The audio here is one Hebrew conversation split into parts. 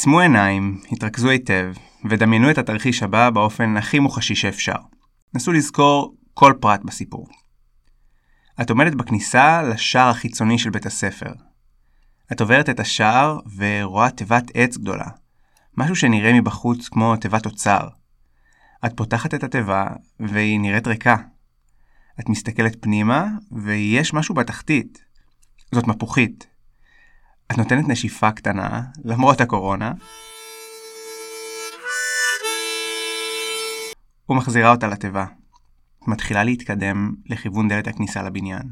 עצמו עיניים, התרכזו היטב, ודמיינו את התרחיש הבא באופן הכי מוחשי שאפשר. נסו לזכור כל פרט בסיפור. את עומדת בכניסה לשער החיצוני של בית הספר. את עוברת את השער ורואה תיבת עץ גדולה, משהו שנראה מבחוץ כמו תיבת אוצר. את פותחת את התיבה והיא נראית ריקה. את מסתכלת פנימה ויש משהו בתחתית. זאת מפוחית. את נותנת נשיפה קטנה, למרות הקורונה, ומחזירה אותה לתיבה. מתחילה להתקדם לכיוון דלת הכניסה לבניין.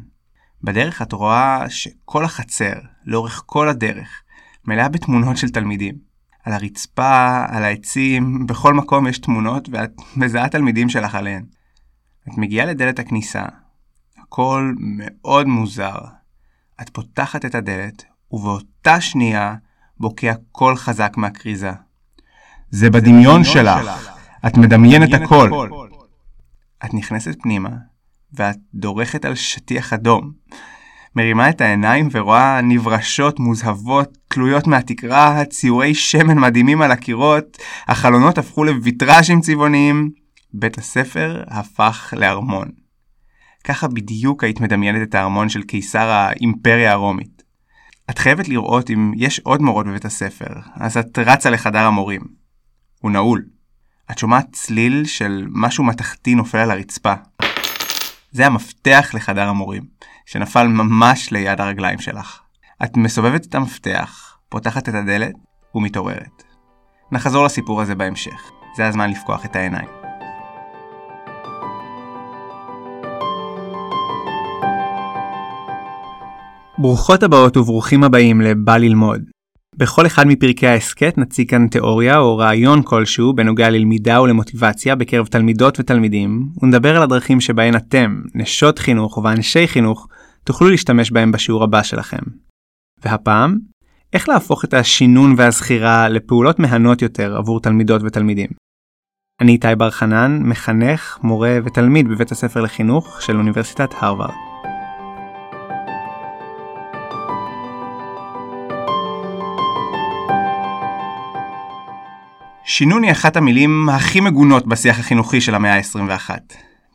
בדרך את רואה שכל החצר, לאורך כל הדרך, מלאה בתמונות של תלמידים. על הרצפה, על העצים, בכל מקום יש תמונות ואת מזהה תלמידים שלך עליהן. את מגיעה לדלת הכניסה, הכל מאוד מוזר. את פותחת את הדלת, ובאותה שנייה בוקע קול חזק מהכריזה. זה בדמיון שלך, את מדמיינת הכל. את נכנסת פנימה, ואת דורכת על שטיח אדום. מרימה את העיניים ורואה נברשות מוזהבות תלויות מהתקרה, ציורי שמן מדהימים על הקירות, החלונות הפכו לויטראז'ים צבעוניים. בית הספר הפך לארמון. ככה בדיוק היית מדמיינת את הארמון של קיסר האימפריה הרומית. את חייבת לראות אם יש עוד מורות בבית הספר, אז את רצה לחדר המורים. הוא נעול. את שומעת צליל של משהו מתכתי נופל על הרצפה. זה המפתח לחדר המורים, שנפל ממש ליד הרגליים שלך. את מסובבת את המפתח, פותחת את הדלת ומתעוררת. נחזור לסיפור הזה בהמשך. זה הזמן לפקוח את העיניים. ברוכות הבאות וברוכים הבאים ל"בא ללמוד". בכל אחד מפרקי ההסכת נציג כאן תיאוריה או רעיון כלשהו בנוגע ללמידה ולמוטיבציה בקרב תלמידות ותלמידים, ונדבר על הדרכים שבהן אתם, נשות חינוך ואנשי חינוך, תוכלו להשתמש בהם בשיעור הבא שלכם. והפעם, איך להפוך את השינון והזכירה לפעולות מהנות יותר עבור תלמידות ותלמידים. אני איתי בר חנן, מחנך, מורה ותלמיד בבית הספר לחינוך של אוניברסיטת הרווארד. שינון היא אחת המילים הכי מגונות בשיח החינוכי של המאה ה-21.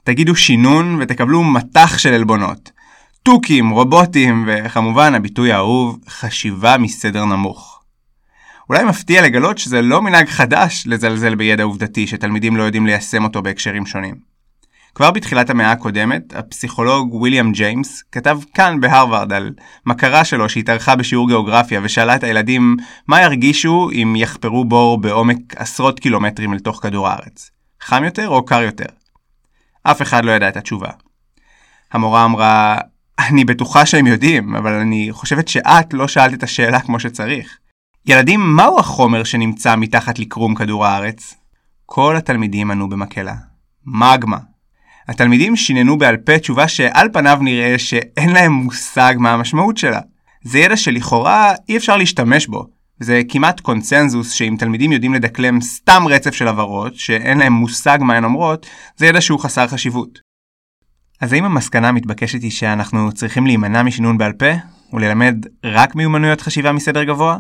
תגידו שינון ותקבלו מטח של עלבונות. תוכים, רובוטים, וכמובן הביטוי האהוב, חשיבה מסדר נמוך. אולי מפתיע לגלות שזה לא מנהג חדש לזלזל בידע עובדתי שתלמידים לא יודעים ליישם אותו בהקשרים שונים. כבר בתחילת המאה הקודמת, הפסיכולוג ויליאם ג'יימס כתב כאן בהרווארד על מכרה שלו שהתארחה בשיעור גיאוגרפיה ושאלה את הילדים מה ירגישו אם יחפרו בור בעומק עשרות קילומטרים לתוך כדור הארץ. חם יותר או קר יותר? אף אחד לא ידע את התשובה. המורה אמרה, אני בטוחה שהם יודעים, אבל אני חושבת שאת לא שאלת את השאלה כמו שצריך. ילדים, מהו החומר שנמצא מתחת לקרום כדור הארץ? כל התלמידים ענו במקהלה. מגמה. התלמידים שיננו בעל פה תשובה שעל פניו נראה שאין להם מושג מה המשמעות שלה. זה ידע שלכאורה אי אפשר להשתמש בו. זה כמעט קונצנזוס שאם תלמידים יודעים לדקלם סתם רצף של הבהרות, שאין להם מושג מה הן אומרות, זה ידע שהוא חסר חשיבות. אז האם המסקנה המתבקשת היא שאנחנו צריכים להימנע משינון בעל פה, וללמד רק מיומנויות חשיבה מסדר גבוה?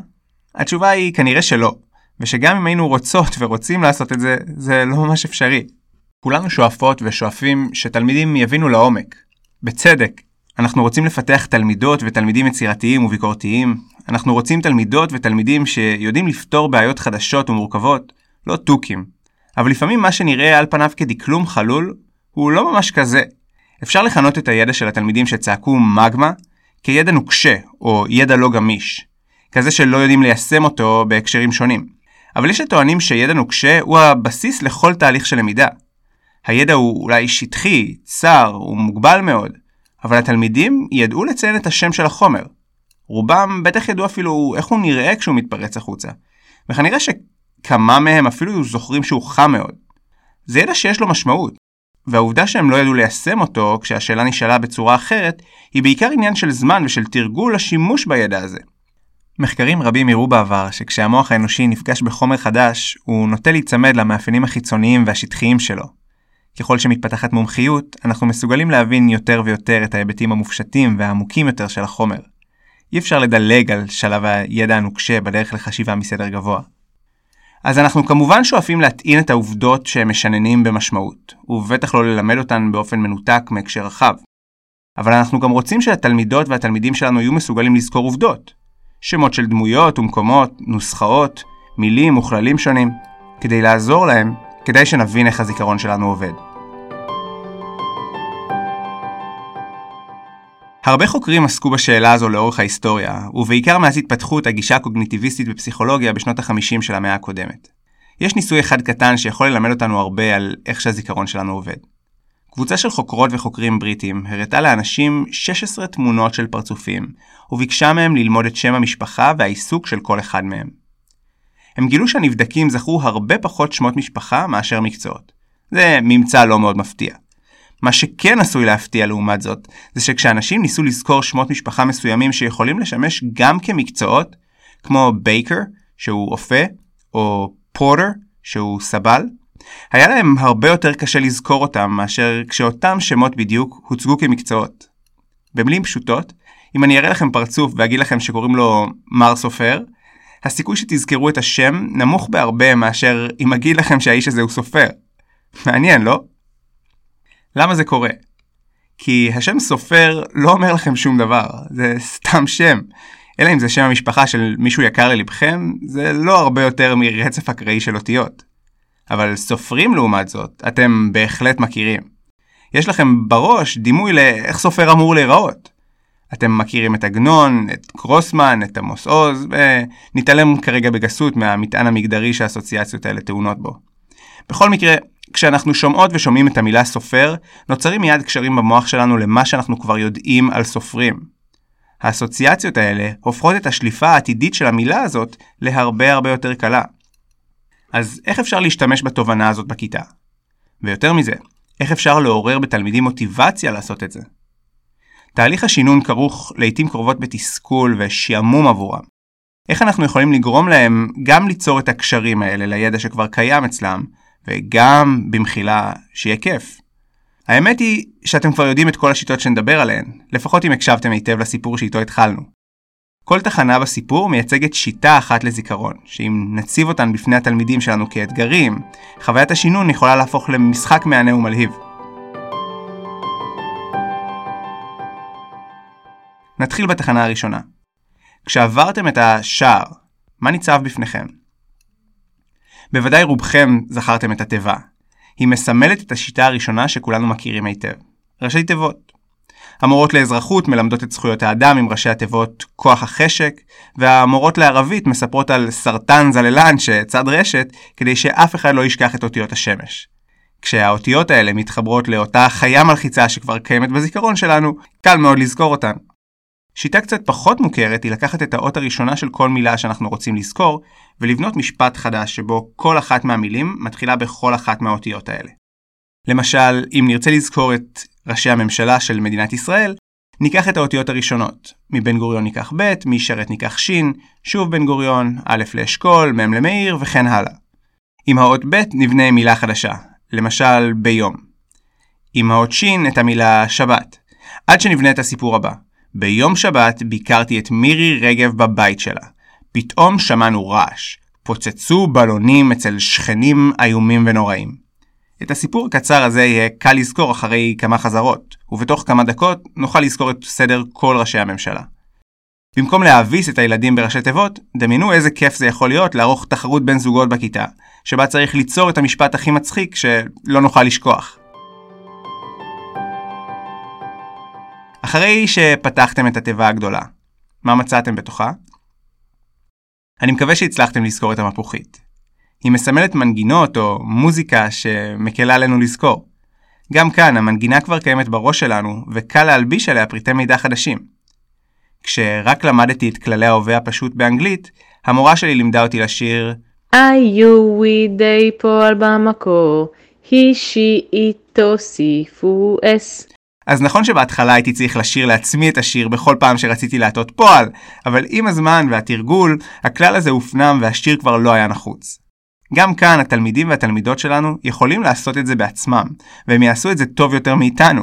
התשובה היא כנראה שלא, ושגם אם היינו רוצות ורוצים לעשות את זה, זה לא ממש אפשרי. כולנו שואפות ושואפים שתלמידים יבינו לעומק. בצדק, אנחנו רוצים לפתח תלמידות ותלמידים יצירתיים וביקורתיים. אנחנו רוצים תלמידות ותלמידים שיודעים לפתור בעיות חדשות ומורכבות, לא תוכים. אבל לפעמים מה שנראה על פניו כדקלום חלול, הוא לא ממש כזה. אפשר לכנות את הידע של התלמידים שצעקו מגמה כידע נוקשה, או ידע לא גמיש. כזה שלא יודעים ליישם אותו בהקשרים שונים. אבל יש הטוענים שידע נוקשה הוא הבסיס לכל תהליך של למידה. הידע הוא אולי שטחי, צר, הוא מוגבל מאוד, אבל התלמידים ידעו לציין את השם של החומר. רובם בטח ידעו אפילו איך הוא נראה כשהוא מתפרץ החוצה. וכנראה שכמה מהם אפילו זוכרים שהוא חם מאוד. זה ידע שיש לו משמעות, והעובדה שהם לא ידעו ליישם אותו כשהשאלה נשאלה בצורה אחרת, היא בעיקר עניין של זמן ושל תרגול השימוש בידע הזה. מחקרים רבים הראו בעבר שכשהמוח האנושי נפגש בחומר חדש, הוא נוטה להיצמד למאפיינים החיצוניים והשטחיים שלו, ככל שמתפתחת מומחיות, אנחנו מסוגלים להבין יותר ויותר את ההיבטים המופשטים והעמוקים יותר של החומר. אי אפשר לדלג על שלב הידע הנוקשה בדרך לחשיבה מסדר גבוה. אז אנחנו כמובן שואפים להטעין את העובדות שהם משננים במשמעות, ובטח לא ללמד אותן באופן מנותק מהקשר רחב. אבל אנחנו גם רוצים שהתלמידות והתלמידים שלנו יהיו מסוגלים לזכור עובדות. שמות של דמויות ומקומות, נוסחאות, מילים וכללים שונים. כדי לעזור להם, כדאי שנבין איך הזיכרון שלנו עובד. הרבה חוקרים עסקו בשאלה הזו לאורך ההיסטוריה, ובעיקר מאז התפתחות הגישה הקוגניטיביסטית בפסיכולוגיה בשנות ה-50 של המאה הקודמת. יש ניסוי אחד קטן שיכול ללמד אותנו הרבה על איך שהזיכרון שלנו עובד. קבוצה של חוקרות וחוקרים בריטים הראתה לאנשים 16 תמונות של פרצופים, וביקשה מהם ללמוד את שם המשפחה והעיסוק של כל אחד מהם. הם גילו שהנבדקים זכרו הרבה פחות שמות משפחה מאשר מקצועות. זה ממצא לא מאוד מפתיע. מה שכן עשוי להפתיע לעומת זאת, זה שכשאנשים ניסו לזכור שמות משפחה מסוימים שיכולים לשמש גם כמקצועות, כמו בייקר, שהוא אופה, או פורטר, שהוא סבל, היה להם הרבה יותר קשה לזכור אותם מאשר כשאותם שמות בדיוק הוצגו כמקצועות. במילים פשוטות, אם אני אראה לכם פרצוף ואגיד לכם שקוראים לו מר סופר, הסיכוי שתזכרו את השם נמוך בהרבה מאשר אם אגיד לכם שהאיש הזה הוא סופר. מעניין, לא? למה זה קורה? כי השם סופר לא אומר לכם שום דבר, זה סתם שם. אלא אם זה שם המשפחה של מישהו יקר ללבכם, זה לא הרבה יותר מרצף אקראי של אותיות. אבל סופרים לעומת זאת, אתם בהחלט מכירים. יש לכם בראש דימוי לאיך סופר אמור להיראות. אתם מכירים את עגנון, את קרוסמן, את עמוס עוז, ונתעלם כרגע בגסות מהמטען המגדרי שהאסוציאציות האלה טעונות בו. בכל מקרה, כשאנחנו שומעות ושומעים את המילה סופר, נוצרים מיד קשרים במוח שלנו למה שאנחנו כבר יודעים על סופרים. האסוציאציות האלה הופכות את השליפה העתידית של המילה הזאת להרבה הרבה יותר קלה. אז איך אפשר להשתמש בתובנה הזאת בכיתה? ויותר מזה, איך אפשר לעורר בתלמידים מוטיבציה לעשות את זה? תהליך השינון כרוך לעיתים קרובות בתסכול ושעמום עבורם. איך אנחנו יכולים לגרום להם גם ליצור את הקשרים האלה לידע שכבר קיים אצלם, וגם, במחילה, שיהיה כיף. האמת היא שאתם כבר יודעים את כל השיטות שנדבר עליהן, לפחות אם הקשבתם היטב לסיפור שאיתו התחלנו. כל תחנה בסיפור מייצגת שיטה אחת לזיכרון, שאם נציב אותן בפני התלמידים שלנו כאתגרים, חוויית השינון יכולה להפוך למשחק מהנה ומלהיב. נתחיל בתחנה הראשונה. כשעברתם את השער, מה ניצב בפניכם? בוודאי רובכם זכרתם את התיבה. היא מסמלת את השיטה הראשונה שכולנו מכירים היטב. ראשי תיבות. המורות לאזרחות מלמדות את זכויות האדם עם ראשי התיבות כוח החשק, והמורות לערבית מספרות על סרטן זללן שצד רשת, כדי שאף אחד לא ישכח את אותיות השמש. כשהאותיות האלה מתחברות לאותה חיה מלחיצה שכבר קיימת בזיכרון שלנו, קל מאוד לזכור אותן. שיטה קצת פחות מוכרת היא לקחת את האות הראשונה של כל מילה שאנחנו רוצים לזכור, ולבנות משפט חדש שבו כל אחת מהמילים מתחילה בכל אחת מהאותיות האלה. למשל, אם נרצה לזכור את ראשי הממשלה של מדינת ישראל, ניקח את האותיות הראשונות. מבן גוריון ניקח ב', משרת ניקח ש', שוב בן גוריון, א' לאשכול, מ' למאיר וכן הלאה. עם האות ב' נבנה מילה חדשה, למשל ביום. עם האות ש' את המילה שבת, עד שנבנה את הסיפור הבא. ביום שבת ביקרתי את מירי רגב בבית שלה. פתאום שמענו רעש. פוצצו בלונים אצל שכנים איומים ונוראים. את הסיפור הקצר הזה יהיה קל לזכור אחרי כמה חזרות, ובתוך כמה דקות נוכל לזכור את סדר כל ראשי הממשלה. במקום להאביס את הילדים בראשי תיבות, דמיינו איזה כיף זה יכול להיות לערוך תחרות בין זוגות בכיתה, שבה צריך ליצור את המשפט הכי מצחיק שלא נוכל לשכוח. אחרי שפתחתם את התיבה הגדולה, מה מצאתם בתוכה? אני מקווה שהצלחתם לזכור את המפוחית. היא מסמלת מנגינות או מוזיקה שמקלה עלינו לזכור. גם כאן המנגינה כבר קיימת בראש שלנו, וקל להלביש עליה פריטי מידע חדשים. כשרק למדתי את כללי ההווה הפשוט באנגלית, המורה שלי לימדה אותי לשיר היו וידי פועל במקור, היא שיעי תוסיפו אס. אז נכון שבהתחלה הייתי צריך לשיר לעצמי את השיר בכל פעם שרציתי להטות פועל, אבל עם הזמן והתרגול, הכלל הזה הופנם והשיר כבר לא היה נחוץ. גם כאן התלמידים והתלמידות שלנו יכולים לעשות את זה בעצמם, והם יעשו את זה טוב יותר מאיתנו.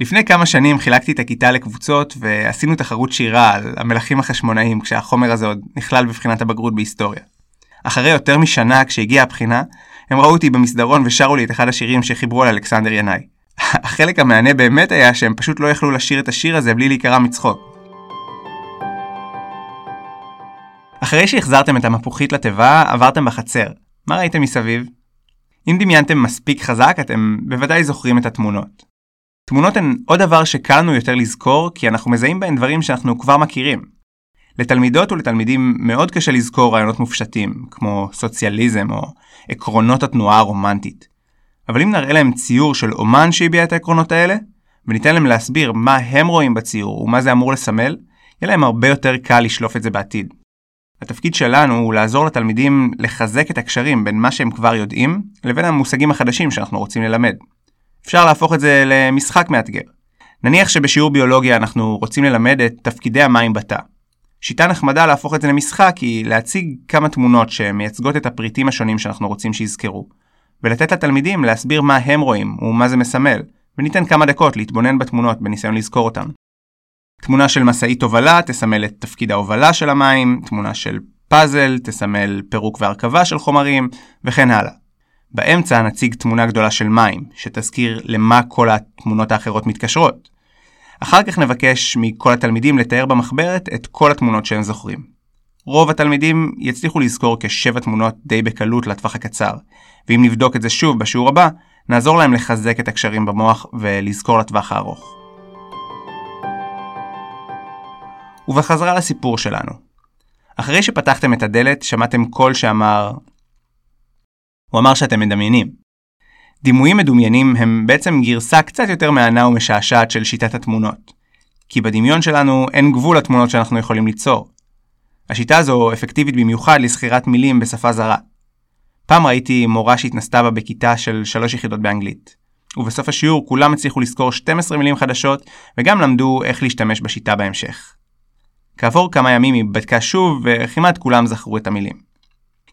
לפני כמה שנים חילקתי את הכיתה לקבוצות ועשינו תחרות שירה על המלכים החשמונאים כשהחומר הזה עוד נכלל בבחינת הבגרות בהיסטוריה. אחרי יותר משנה, כשהגיעה הבחינה, הם ראו אותי במסדרון ושרו לי את אחד השירים שחיברו על אלכסנדר ינאי. החלק המענה באמת היה שהם פשוט לא יכלו לשיר את השיר הזה בלי להיקרע מצחוק. אחרי שהחזרתם את המפוחית לתיבה, עברתם בחצר. מה ראיתם מסביב? אם דמיינתם מספיק חזק, אתם בוודאי זוכרים את התמונות. תמונות הן עוד דבר שקל לנו יותר לזכור, כי אנחנו מזהים בהן דברים שאנחנו כבר מכירים. לתלמידות ולתלמידים מאוד קשה לזכור רעיונות מופשטים, כמו סוציאליזם או עקרונות התנועה הרומנטית. אבל אם נראה להם ציור של אומן שהביע את העקרונות האלה, וניתן להם להסביר מה הם רואים בציור ומה זה אמור לסמל, יהיה להם הרבה יותר קל לשלוף את זה בעתיד. התפקיד שלנו הוא לעזור לתלמידים לחזק את הקשרים בין מה שהם כבר יודעים, לבין המושגים החדשים שאנחנו רוצים ללמד. אפשר להפוך את זה למשחק מאתגר. נניח שבשיעור ביולוגיה אנחנו רוצים ללמד את תפקידי המים בתא. שיטה נחמדה להפוך את זה למשחק היא להציג כמה תמונות שמייצגות את הפריטים השונים שאנחנו רוצים שיזכרו, ולתת לתלמידים להסביר מה הם רואים ומה זה מסמל, וניתן כמה דקות להתבונן בתמונות בניסיון לזכור אותן. תמונה של משאית הובלה תסמל את תפקיד ההובלה של המים, תמונה של פאזל תסמל פירוק והרכבה של חומרים, וכן הלאה. באמצע נציג תמונה גדולה של מים, שתזכיר למה כל התמונות האחרות מתקשרות. אחר כך נבקש מכל התלמידים לתאר במחברת את כל התמונות שהם זוכרים. רוב התלמידים יצליחו לזכור כשבע תמונות די בקלות לטווח הקצר, ואם נבדוק את זה שוב בשיעור הבא, נעזור להם לחזק את הקשרים במוח ולזכור לטווח הארוך. ובחזרה לסיפור שלנו. אחרי שפתחתם את הדלת, שמעתם קול שאמר... הוא אמר שאתם מדמיינים. דימויים מדומיינים הם בעצם גרסה קצת יותר מהנה ומשעשעת של שיטת התמונות. כי בדמיון שלנו אין גבול לתמונות שאנחנו יכולים ליצור. השיטה הזו אפקטיבית במיוחד לזכירת מילים בשפה זרה. פעם ראיתי מורה שהתנסתה בה בכיתה של שלוש יחידות באנגלית. ובסוף השיעור כולם הצליחו לזכור 12 מילים חדשות, וגם למדו איך להשתמש בשיטה בהמשך. כעבור כמה ימים היא בדקה שוב, וכמעט כולם זכרו את המילים.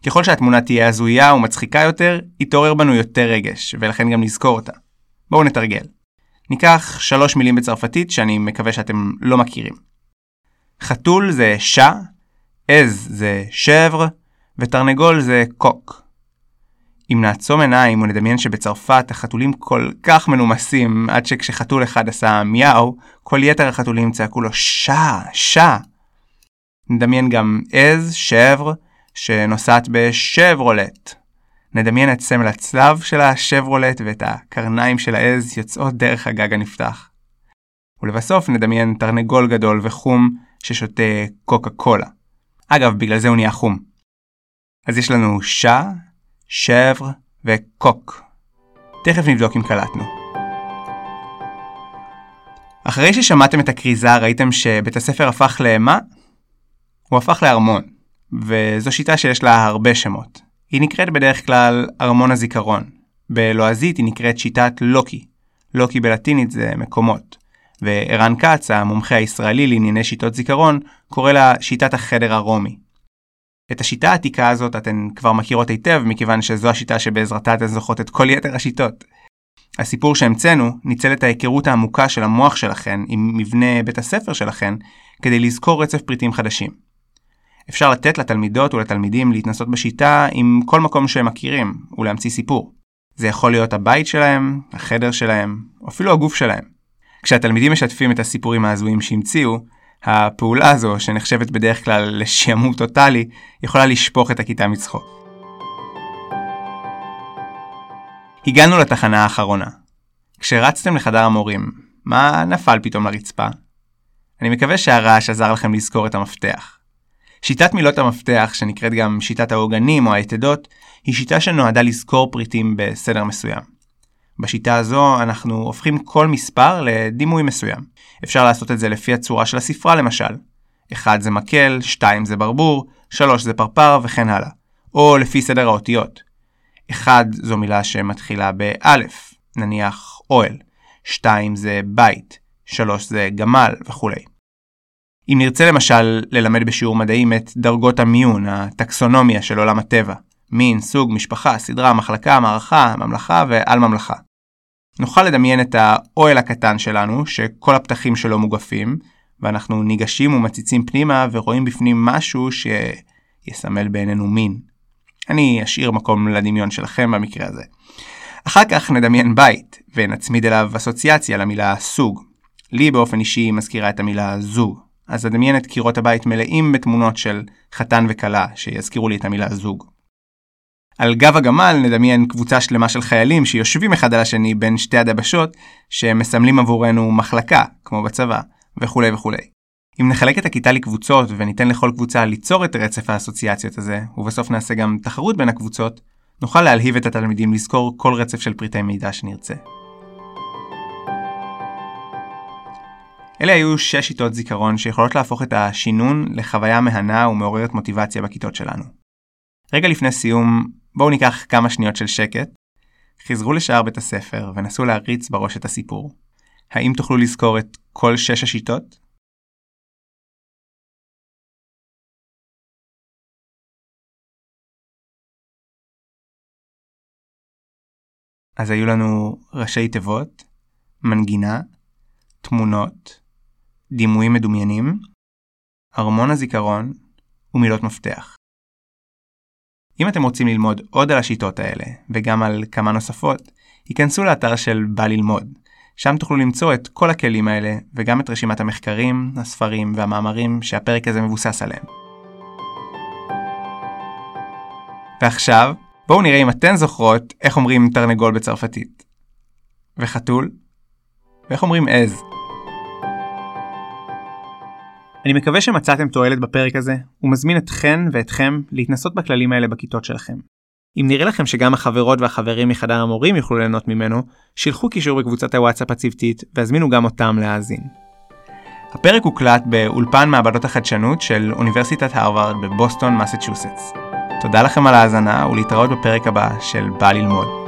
ככל שהתמונה תהיה הזויה ומצחיקה יותר, יתעורר בנו יותר רגש, ולכן גם נזכור אותה. בואו נתרגל. ניקח שלוש מילים בצרפתית שאני מקווה שאתם לא מכירים. חתול זה שע, עז זה שבר, ותרנגול זה קוק. אם נעצום עיניים ונדמיין שבצרפת החתולים כל כך מנומסים, עד שכשחתול אחד עשה מיהו, כל יתר החתולים צעקו לו שע, שע. נדמיין גם עז, שבר, שנוסעת בשברולט. נדמיין את סמל הצלב של השברולט ואת הקרניים של העז יוצאות דרך הגג הנפתח. ולבסוף נדמיין תרנגול גדול וחום ששותה קוקה קולה. אגב, בגלל זה הוא נהיה חום. אז יש לנו שע, שבר וקוק. תכף נבדוק אם קלטנו. אחרי ששמעתם את הכריזה ראיתם שבית הספר הפך למה? הוא הפך לארמון, וזו שיטה שיש לה הרבה שמות. היא נקראת בדרך כלל ארמון הזיכרון. בלועזית היא נקראת שיטת לוקי. לוקי בלטינית זה מקומות. וערן כץ, המומחה הישראלי לענייני שיטות זיכרון, קורא לה שיטת החדר הרומי. את השיטה העתיקה הזאת אתן כבר מכירות היטב, מכיוון שזו השיטה שבעזרתה אתן זוכרות את כל יתר השיטות. הסיפור שהמצאנו ניצל את ההיכרות העמוקה של המוח שלכן עם מבנה בית הספר שלכן, כדי לזכור רצף פריטים חדשים. אפשר לתת לתלמידות ולתלמידים להתנסות בשיטה עם כל מקום שהם מכירים, ולהמציא סיפור. זה יכול להיות הבית שלהם, החדר שלהם, או אפילו הגוף שלהם. כשהתלמידים משתפים את הסיפורים ההזויים שהמציאו, הפעולה הזו, שנחשבת בדרך כלל לשעמום טוטאלי, יכולה לשפוך את הכיתה מצחוק. הגענו לתחנה האחרונה. כשרצתם לחדר המורים, מה נפל פתאום לרצפה? אני מקווה שהרעש עזר לכם לזכור את המפתח. שיטת מילות המפתח, שנקראת גם שיטת העוגנים או היתדות, היא שיטה שנועדה לזכור פריטים בסדר מסוים. בשיטה הזו אנחנו הופכים כל מספר לדימוי מסוים. אפשר לעשות את זה לפי הצורה של הספרה למשל. 1 זה מקל, 2 זה ברבור, 3 זה פרפר וכן הלאה. או לפי סדר האותיות. 1 זו מילה שמתחילה באלף, נניח אוהל. 2 זה בית, 3 זה גמל וכולי. אם נרצה למשל ללמד בשיעור מדעים את דרגות המיון, הטקסונומיה של עולם הטבע, מין, סוג, משפחה, סדרה, מחלקה, מערכה, ממלכה ועל ממלכה. נוכל לדמיין את האוהל הקטן שלנו, שכל הפתחים שלו מוגפים, ואנחנו ניגשים ומציצים פנימה ורואים בפנים משהו שיסמל בעינינו מין. אני אשאיר מקום לדמיון שלכם במקרה הזה. אחר כך נדמיין בית, ונצמיד אליו אסוציאציה למילה סוג. לי באופן אישי מזכירה את המילה זוג, אז אדמיין את קירות הבית מלאים בתמונות של חתן וכלה שיזכירו לי את המילה זוג. על גב הגמל נדמיין קבוצה שלמה של חיילים שיושבים אחד על השני בין שתי הדבשות שמסמלים עבורנו מחלקה, כמו בצבא, וכולי וכולי. אם נחלק את הכיתה לקבוצות וניתן לכל קבוצה ליצור את רצף האסוציאציות הזה, ובסוף נעשה גם תחרות בין הקבוצות, נוכל להלהיב את התלמידים לזכור כל רצף של פריטי מידע שנרצה. אלה היו שש שיטות זיכרון שיכולות להפוך את השינון לחוויה מהנה ומעוררת מוטיבציה בכיתות שלנו. רגע לפני סיום, בואו ניקח כמה שניות של שקט, חזרו לשער בית הספר ונסו להריץ בראש את הסיפור. האם תוכלו לזכור את כל שש השיטות? אז היו לנו ראשי תיבות, מנגינה, תמונות, דימויים מדומיינים, ארמון הזיכרון ומילות מפתח. אם אתם רוצים ללמוד עוד על השיטות האלה, וגם על כמה נוספות, היכנסו לאתר של בא ללמוד. שם תוכלו למצוא את כל הכלים האלה, וגם את רשימת המחקרים, הספרים והמאמרים שהפרק הזה מבוסס עליהם. ועכשיו, בואו נראה אם אתן זוכרות איך אומרים תרנגול בצרפתית. וחתול? ואיך אומרים עז? אני מקווה שמצאתם תועלת בפרק הזה, ומזמין אתכן ואתכם להתנסות בכללים האלה בכיתות שלכם. אם נראה לכם שגם החברות והחברים מחדר המורים יוכלו ליהנות ממנו, שילחו קישור בקבוצת הוואטסאפ הצוותית והזמינו גם אותם להאזין. הפרק הוקלט באולפן מעבדות החדשנות של אוניברסיטת הרווארד בבוסטון, מסצ'וסטס. תודה לכם על ההאזנה ולהתראות בפרק הבא של בא ללמוד.